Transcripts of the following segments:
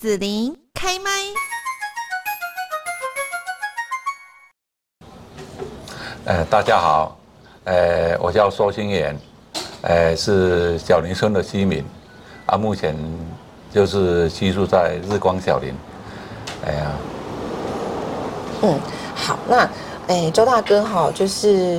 子琳开麦。呃，大家好，呃，我叫苏新元，呃，是小林村的居民，啊，目前就是居住在日光小林，哎呀，嗯，好，那，哎，周大哥哈，就是。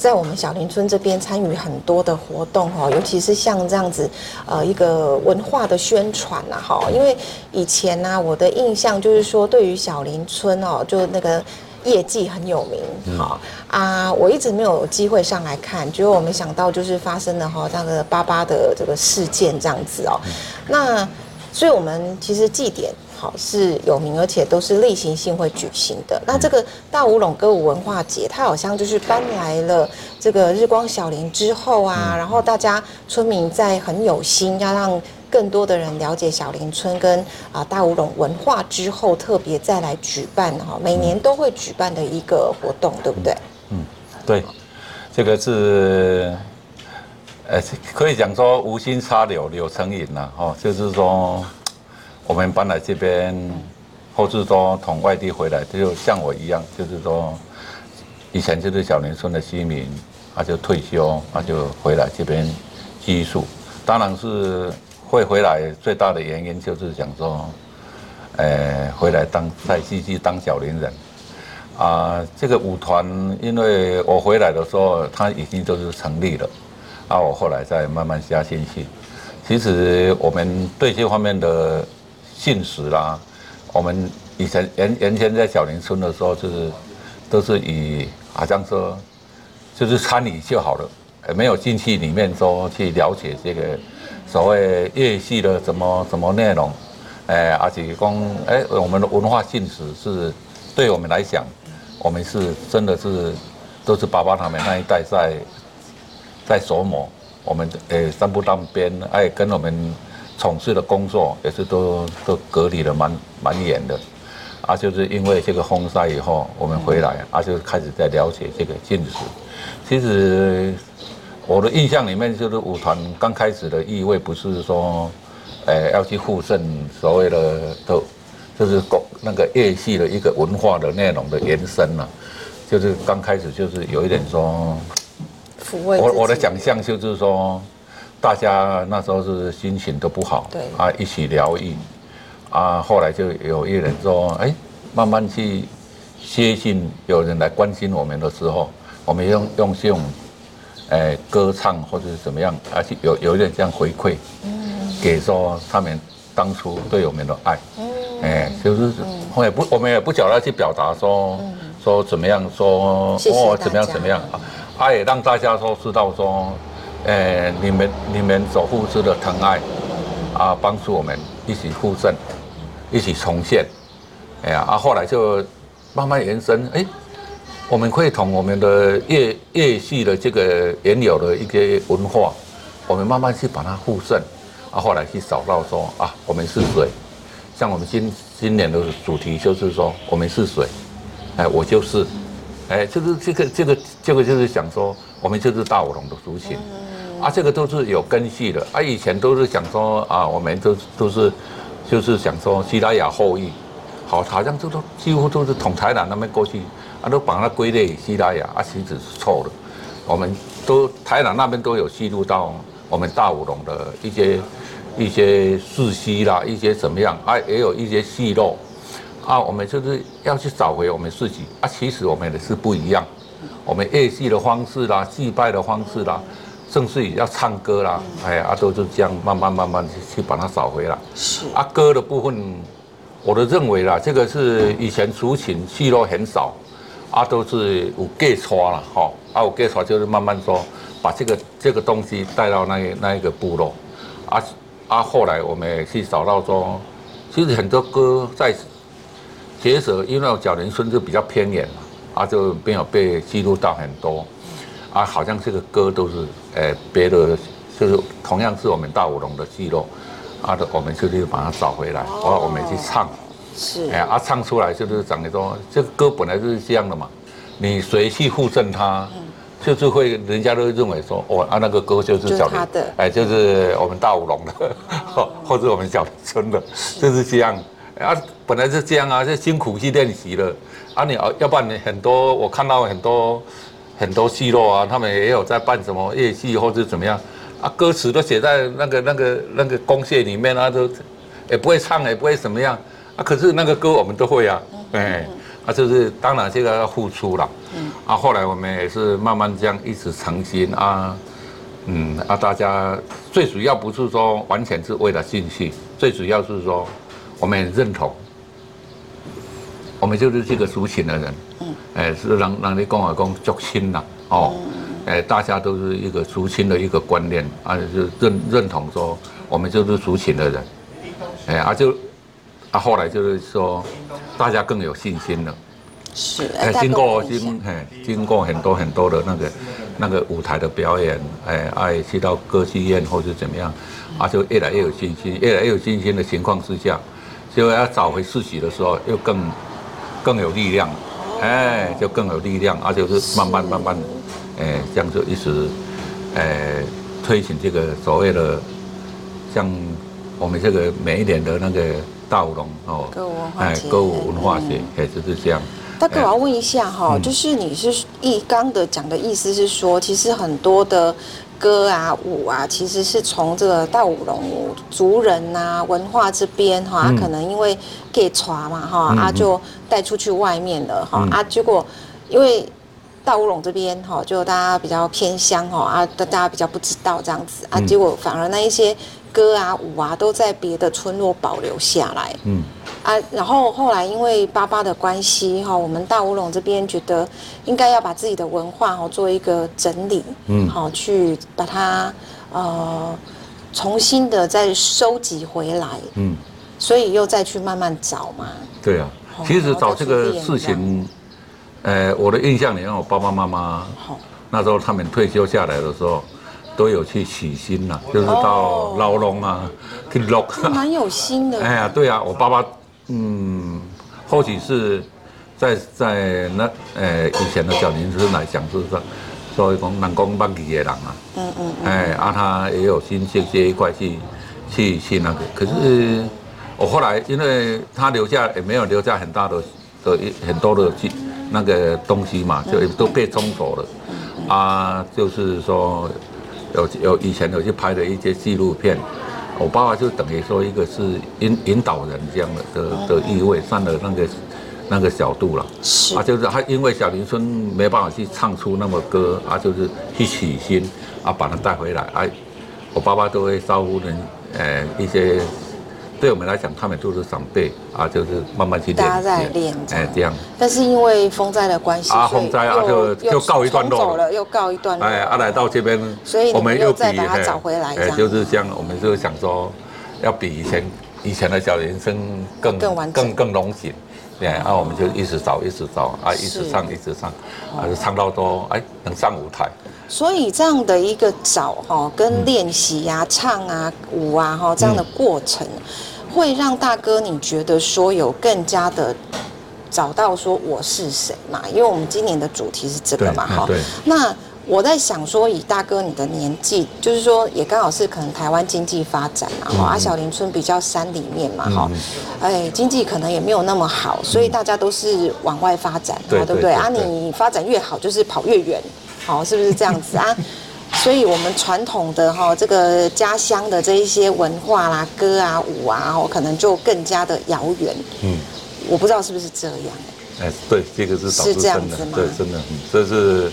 在我们小林村这边参与很多的活动哦，尤其是像这样子，呃，一个文化的宣传呐哈。因为以前呢，我的印象就是说，对于小林村哦，就那个业绩很有名哈啊，我一直没有机会上来看，结果我没想到就是发生了哈那个八八的这个事件这样子哦。那所以我们其实祭典。好是有名，而且都是例行性会举行的。那这个大武峒歌舞文化节，它好像就是搬来了这个日光小林之后啊，然后大家村民在很有心要让更多的人了解小林村跟啊大武龙文化之后，特别再来举办哈，每年都会举办的一个活动，对不对？嗯，对，这个是呃可以讲说无心插柳柳成荫呐，哦，就是说。我们搬来这边，或是说从外地回来，就像我一样，就是说，以前就是小林村的居民，他就退休，他就回来这边居住。当然是会回来，最大的原因就是想说，呃，回来当在继续当小林人。啊，这个舞团，因为我回来的时候，他已经都是成立了，啊，我后来再慢慢加进去。其实我们对这方面的。信使啦，我们以前原原先在小林村的时候，就是都是以好像说，就是参与就好了，没有进去里面说去了解这个所谓乐戏的什么什么内容，哎，而且讲哎，我们的文化信使是对我们来讲，我们是真的是都是爸爸他们那一代在在琢磨，我们哎三不当边，哎跟我们。从事的工作也是都都隔离的蛮蛮严的，啊，就是因为这个风灾以后，我们回来啊，就开始在了解这个禁止。其实我的印象里面，就是舞团刚开始的意味不是说，呃要去附赠所谓的都，就是讲那个乐戏的一个文化的内容的延伸了，就是刚开始就是有一点说，我我的想象就是说。大家那时候是心情都不好，对。啊，一起疗愈，啊，后来就有一人说，哎，慢慢去接近，有人来关心我们的时候，我们用用这种，哎，歌唱或者是怎么样，而且有有一点这样回馈，嗯，给说他们当初对我们的爱，嗯，哎，就是我也不，我们也不晓得去表达说，说怎么样，说哦怎么样怎么样啊，他也让大家说知道说。呃，你们你们所付出的疼爱，啊，帮助我们一起复振，一起重现，哎呀，啊，后来就慢慢延伸，哎，我们可以从我们的乐乐系的这个原有的一些文化，我们慢慢去把它复盛，啊，后来去找到说啊，我们是谁？像我们今今年的主题就是说，我们是谁？哎，我就是，哎，就是这个这个这个就是想说，我们就是大武龙的族群。啊，这个都是有根系的。啊，以前都是讲说啊，我们都都是，就是讲说西拉雅后裔，好，好像都都几乎都是从台南那边过去，啊，都把它归类西拉雅，啊，其实是错的。我们都台南那边都有记录到我们大武龙的一些一些事迹啦，一些怎么样啊，也有一些戏漏，啊，我们就是要去找回我们自己。啊，其实我们也是不一样，我们乐戏的方式啦，祭拜的方式啦。甚至也要唱歌啦，哎呀，啊，都是这样慢慢慢慢去去把它找回来。是啊，歌的部分，我都认为啦，这个是以前族群戏路很少，阿，都是有给传了，哈，啊，有给传就是慢慢说把这个这个东西带到那个那一个部落，啊啊，后来我们也去找到说，其实很多歌在结舌，因为小林村就比较偏远嘛，啊，就没有被记录到很多。啊，好像这个歌都是，呃，别的就是同样是我们大武龙的记录，啊的，我们就去把它找回来，然后我们去唱，是，哎，啊，唱出来就是讲的说，这个歌本来就是这样的嘛，你谁去附赠它，就是会人家都会认为说，哦啊那个歌就是小林，哎就是我们大武龙的，或、哦、或者我们小林村的，就是这样啊，本来是这样啊，就辛苦去练习了。啊，你要不然你很多我看到很多很多戏落啊，他们也有在办什么夜戏或者怎么样。啊，歌词都写在那个那个那个公廨里面啊，都也不会唱也不会怎么样。啊，可是那个歌我们都会啊，哎。啊，就是当然这个要付出了，嗯，啊，后来我们也是慢慢这样一直诚心啊，嗯，啊，大家最主要不是说完全是为了兴趣，最主要是说我们也认同，我们就是这个族群的人，嗯，哎，是让让你共和公族亲了，哦，哎，大家都是一个族亲的一个观念，啊，就认认同说我们就是族群的人，哎，啊就。啊，后来就是说，大家更有信心了。是，哎，经过经，哎，经过很多很多的那个那个舞台的表演，哎，爱去到歌剧院或者怎么样，啊，就越来越有信心，越来越有信心的情况之下，就要找回自己的时候，又更更有力量，哎，就更有力量，而且是慢慢慢慢，哎，这样就一直，哎，推行这个所谓的，像我们这个每一年的那个。大武龙哦，歌舞文化节，歌舞文化节，哎，就是这样。大哥，我要问一下哈，就是你是一刚的讲的意思是说，其实很多的歌啊、舞啊，其实是从这个大武龙族人呐文化这边哈，可能因为给传嘛哈，啊就带出去外面了哈，啊结果因为大乌龙这边哈，就大家比较偏乡哈，啊大家比较不知道这样子啊，结果反而那一些。歌啊舞啊都在别的村落保留下来，嗯啊，然后后来因为爸爸的关系哈，我们大乌龙这边觉得应该要把自己的文化哈做一个整理，嗯，好去把它呃重新的再收集回来，嗯，所以又再去慢慢找嘛。对啊，其实找这个事情，呃，我的印象里，我爸爸妈妈，好，那时候他们退休下来的时候。都有去取心呐，就是到捞龙啊，去捞，蛮有心的。哎呀，对啊，我爸爸，嗯，或许是在在那呃以前的小林村来讲，就是说，所以讲南宫八几的人啊，嗯嗯，哎，啊他也有心这这一块去去去那个，可是我后来因为他留下也没有留下很大的的一很多的那个东西嘛，就都被冲走了，啊，就是说。有有以前有去拍的一些纪录片，我爸爸就等于说一个是引引导人这样的的的意味，上了那个那个角度了。是啊，就是他因为小林村没办法去唱出那么歌啊，就是去取心啊，把他带回来。哎、啊，我爸爸都会招呼人，呃，一些。对我们来讲，他们都是长辈啊，就是慢慢去练，大家在练，哎，这样。但是因为风灾的关系，啊，风灾啊，就就告一段落了，又告一段落。哎，啊，来到这边，所以我们又再把它找回来，哎，就是这样。我们就想说，要比以前以前的小人生更更完更更浓紧，对，啊，我们就一直找，一直找，啊，一直唱，一直唱，啊，唱到都哎能上舞台。所以这样的一个找哈，跟练习呀、唱啊、舞啊哈这样的过程。会让大哥你觉得说有更加的找到说我是谁嘛？因为我们今年的主题是这个嘛，哈。那我在想说，以大哥你的年纪，就是说也刚好是可能台湾经济发展嘛，哈、嗯。啊，小林村比较山里面嘛，哈、嗯。哎，经济可能也没有那么好，所以大家都是往外发展，对不对？啊，你发展越好，就是跑越远，好，是不是这样子啊？所以，我们传统的哈这个家乡的这一些文化啦、歌啊、舞啊，哦，可能就更加的遥远。嗯，我不知道是不是这样。哎，对，这个是是这样子吗？对，真的，嗯，这是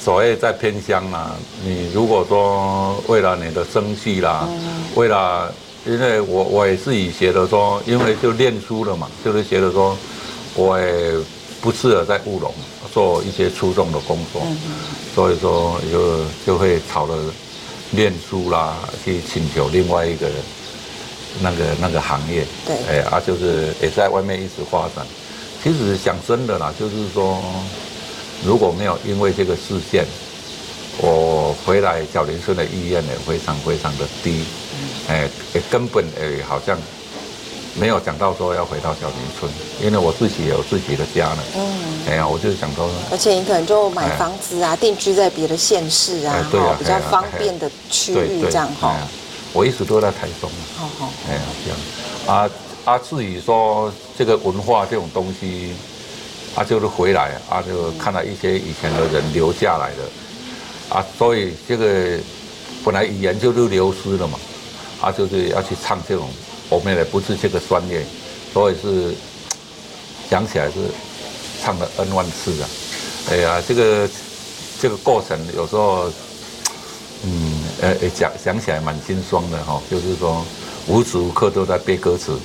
所谓在偏乡啊。你如果说为了你的生计啦，嗯、为了，因为我我也自己觉得说，因为就念书了嘛，就是觉得说，我也不适合在务农做一些出众的工作。嗯所以说就就会吵了念书啦，去请求另外一个那个那个行业。对。哎啊，就是也在外面一直发展。其实讲真的啦，就是说如果没有因为这个事件，我回来小林村的意愿也非常非常的低。哎，也根本哎好像没有想到说要回到小林村，因为我自己也有自己的家了。嗯，哎呀，我就想说，而且你可能就买房子啊，定居在别的县市啊，对啊，比较方便的区域这样哈。我一直都在台中。好好，哎呀，这样啊啊，至于说这个文化这种东西，啊，就是回来啊，就看到一些以前的人留下来的，啊，所以这个本来语言就是流失了嘛，啊，就是要去唱这种。我们也不是这个专业，所以是 讲起来是唱了 N 万次啊！哎呀，这个这个过程有时候，嗯，呃，讲想起来蛮心酸的哈。就是说，无时无刻都在背歌词，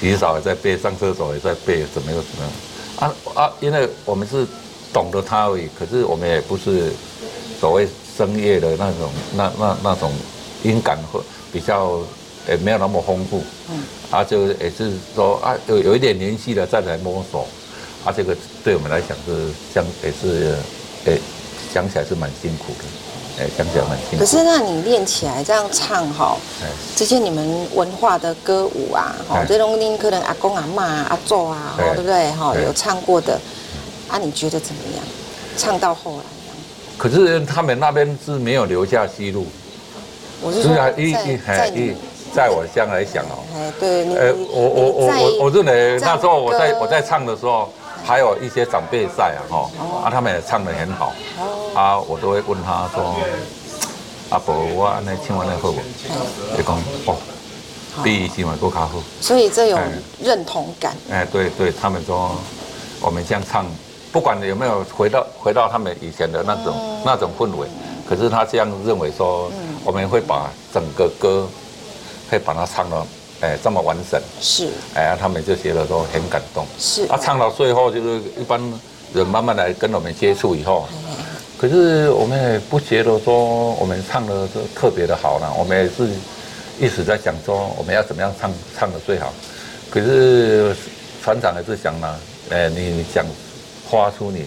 洗澡也在背，上厕所也在背，怎么又怎么样？啊啊！因为我们是懂得它而已，可是我们也不是所谓声乐的那种那那那种音感会比较。也没有那么丰富，嗯，啊，就也是说啊，有有一点年纪了再来摸索，啊，这个对我们来讲是像也是，诶，想起来是蛮辛苦的，诶，想起来蛮辛苦。可是那你练起来这样唱哈，这些你们文化的歌舞啊，哈，这种你可能阿公阿妈阿祖啊，对不对？哈，有唱过的，啊，你觉得怎么样？唱到后来，可是他们那边是没有留下记录，我是说在在。在我将来想哦，哎，对，呃，我我我我我认为那时候我在我在唱的时候，还有一些长辈在啊，哈，啊，他们也唱得很好，啊，我都会问他说，阿伯，我安尼唱完了好不？你讲哦，比以前还更卡好。所以这有认同感。哎，对对，他们说我们这样唱，不管有没有回到回到他们以前的那种那种氛围，可是他这样认为说，我们会把整个歌。可以把它唱到，哎，这么完整，是，哎，他们就觉得说很感动，是，啊，唱到最后就是一般人慢慢来跟我们接触以后，可是我们也不觉得说我们唱的就特别的好呢，我们也是一直在想说我们要怎么样唱唱的最好，可是船长也是想呢，哎，你想发出你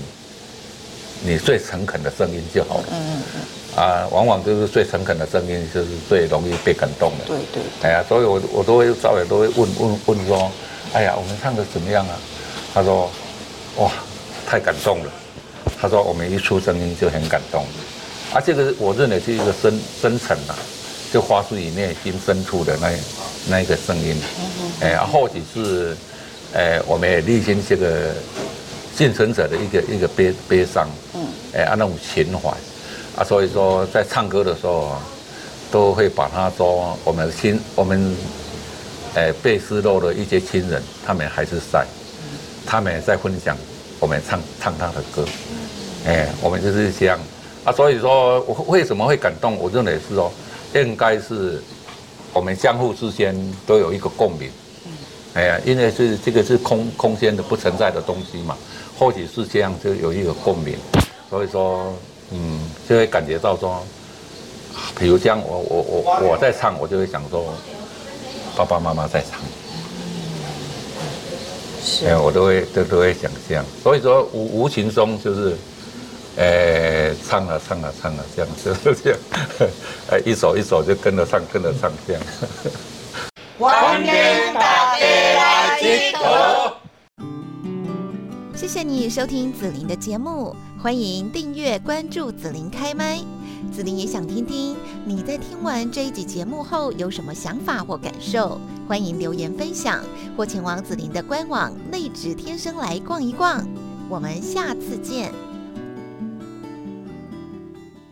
你最诚恳的声音就好了，嗯嗯嗯。啊，往往就是最诚恳的声音，就是最容易被感动的。对对。哎呀，所以我我都会稍微都会问问问说，哎呀，我们唱的怎么样啊？他说，哇，太感动了。他说我们一出声音就很感动。啊，这个我认为是一个真真诚啊，就发自你内心深处的那那一个声音。哎，或许是，哎，我们也历经这个幸存者的一个一个悲悲伤。嗯。哎，啊，那种情怀。啊，所以说在唱歌的时候，都会把他说我们亲我们，诶被失落的一些亲人，他们还是在，他们也在分享我们唱唱他的歌，哎，我们就是这样。啊，所以说我为什么会感动？我认为是说，应该是我们相互之间都有一个共鸣，哎呀，因为是这个是空空间的不存在的东西嘛，或许是这样就有一个共鸣，所以说。嗯，就会感觉到说，比如这样，我我我我在唱，我就会想说，爸爸妈妈在唱，是，哎，我都会都都会想这样，所以说无无形中就是，哎，唱了唱了唱了这样，就是这样，哎，一首一首就跟着唱跟着唱这样。欢迎大家来集合。谢谢你收听子琳的节目。欢迎订阅关注紫琳开麦，紫琳也想听听你在听完这一集节目后有什么想法或感受，欢迎留言分享或前往紫琳的官网内指天生来逛一逛，我们下次见。